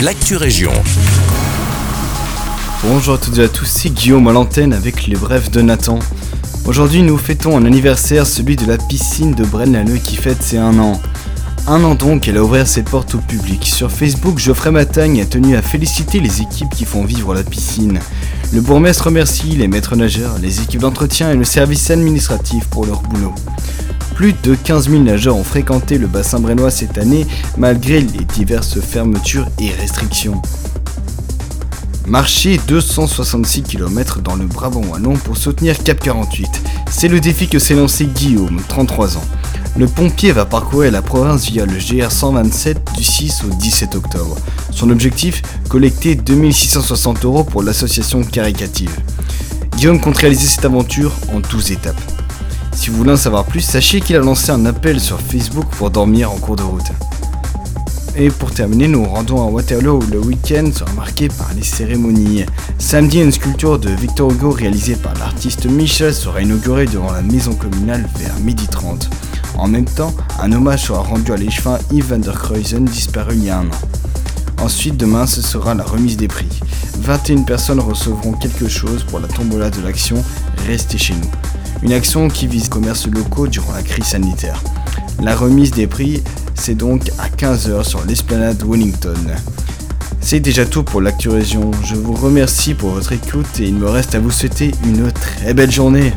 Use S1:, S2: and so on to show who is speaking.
S1: l'actu région.
S2: Bonjour à toutes et à tous, c'est Guillaume à l'antenne avec les brefs de Nathan. Aujourd'hui, nous fêtons un anniversaire, celui de la piscine de Braine-l'Alleud qui fête ses un an. Un an donc, elle a ouvert ses portes au public. Sur Facebook, Geoffrey Matagne a tenu à féliciter les équipes qui font vivre la piscine. Le bourgmestre remercie les maîtres nageurs, les équipes d'entretien et le service administratif pour leur boulot. Plus de 15 000 nageurs ont fréquenté le bassin brennois cette année malgré les diverses fermetures et restrictions. Marcher 266 km dans le Brabant Wallon pour soutenir Cap 48. C'est le défi que s'est lancé Guillaume, 33 ans. Le pompier va parcourir la province via le GR 127 du 6 au 17 octobre. Son objectif Collecter 2660 euros pour l'association Caricative. Guillaume compte réaliser cette aventure en 12 étapes. Si vous voulez en savoir plus, sachez qu'il a lancé un appel sur Facebook pour dormir en cours de route. Et pour terminer, nous rendons à Waterloo où le week-end sera marqué par les cérémonies. Samedi, une sculpture de Victor Hugo réalisée par l'artiste Michel sera inaugurée devant la maison communale vers 12h30. En même temps, un hommage sera rendu à l'échevin Yves van der Kreuzen disparu il y a un an. Ensuite, demain, ce sera la remise des prix. 21 personnes recevront quelque chose pour la tombola de l'action Restez chez nous. Une action qui vise les commerces locaux durant la crise sanitaire. La remise des prix, c'est donc à 15h sur l'esplanade Wellington. C'est déjà tout pour l'actu région. Je vous remercie pour votre écoute et il me reste à vous souhaiter une très belle journée.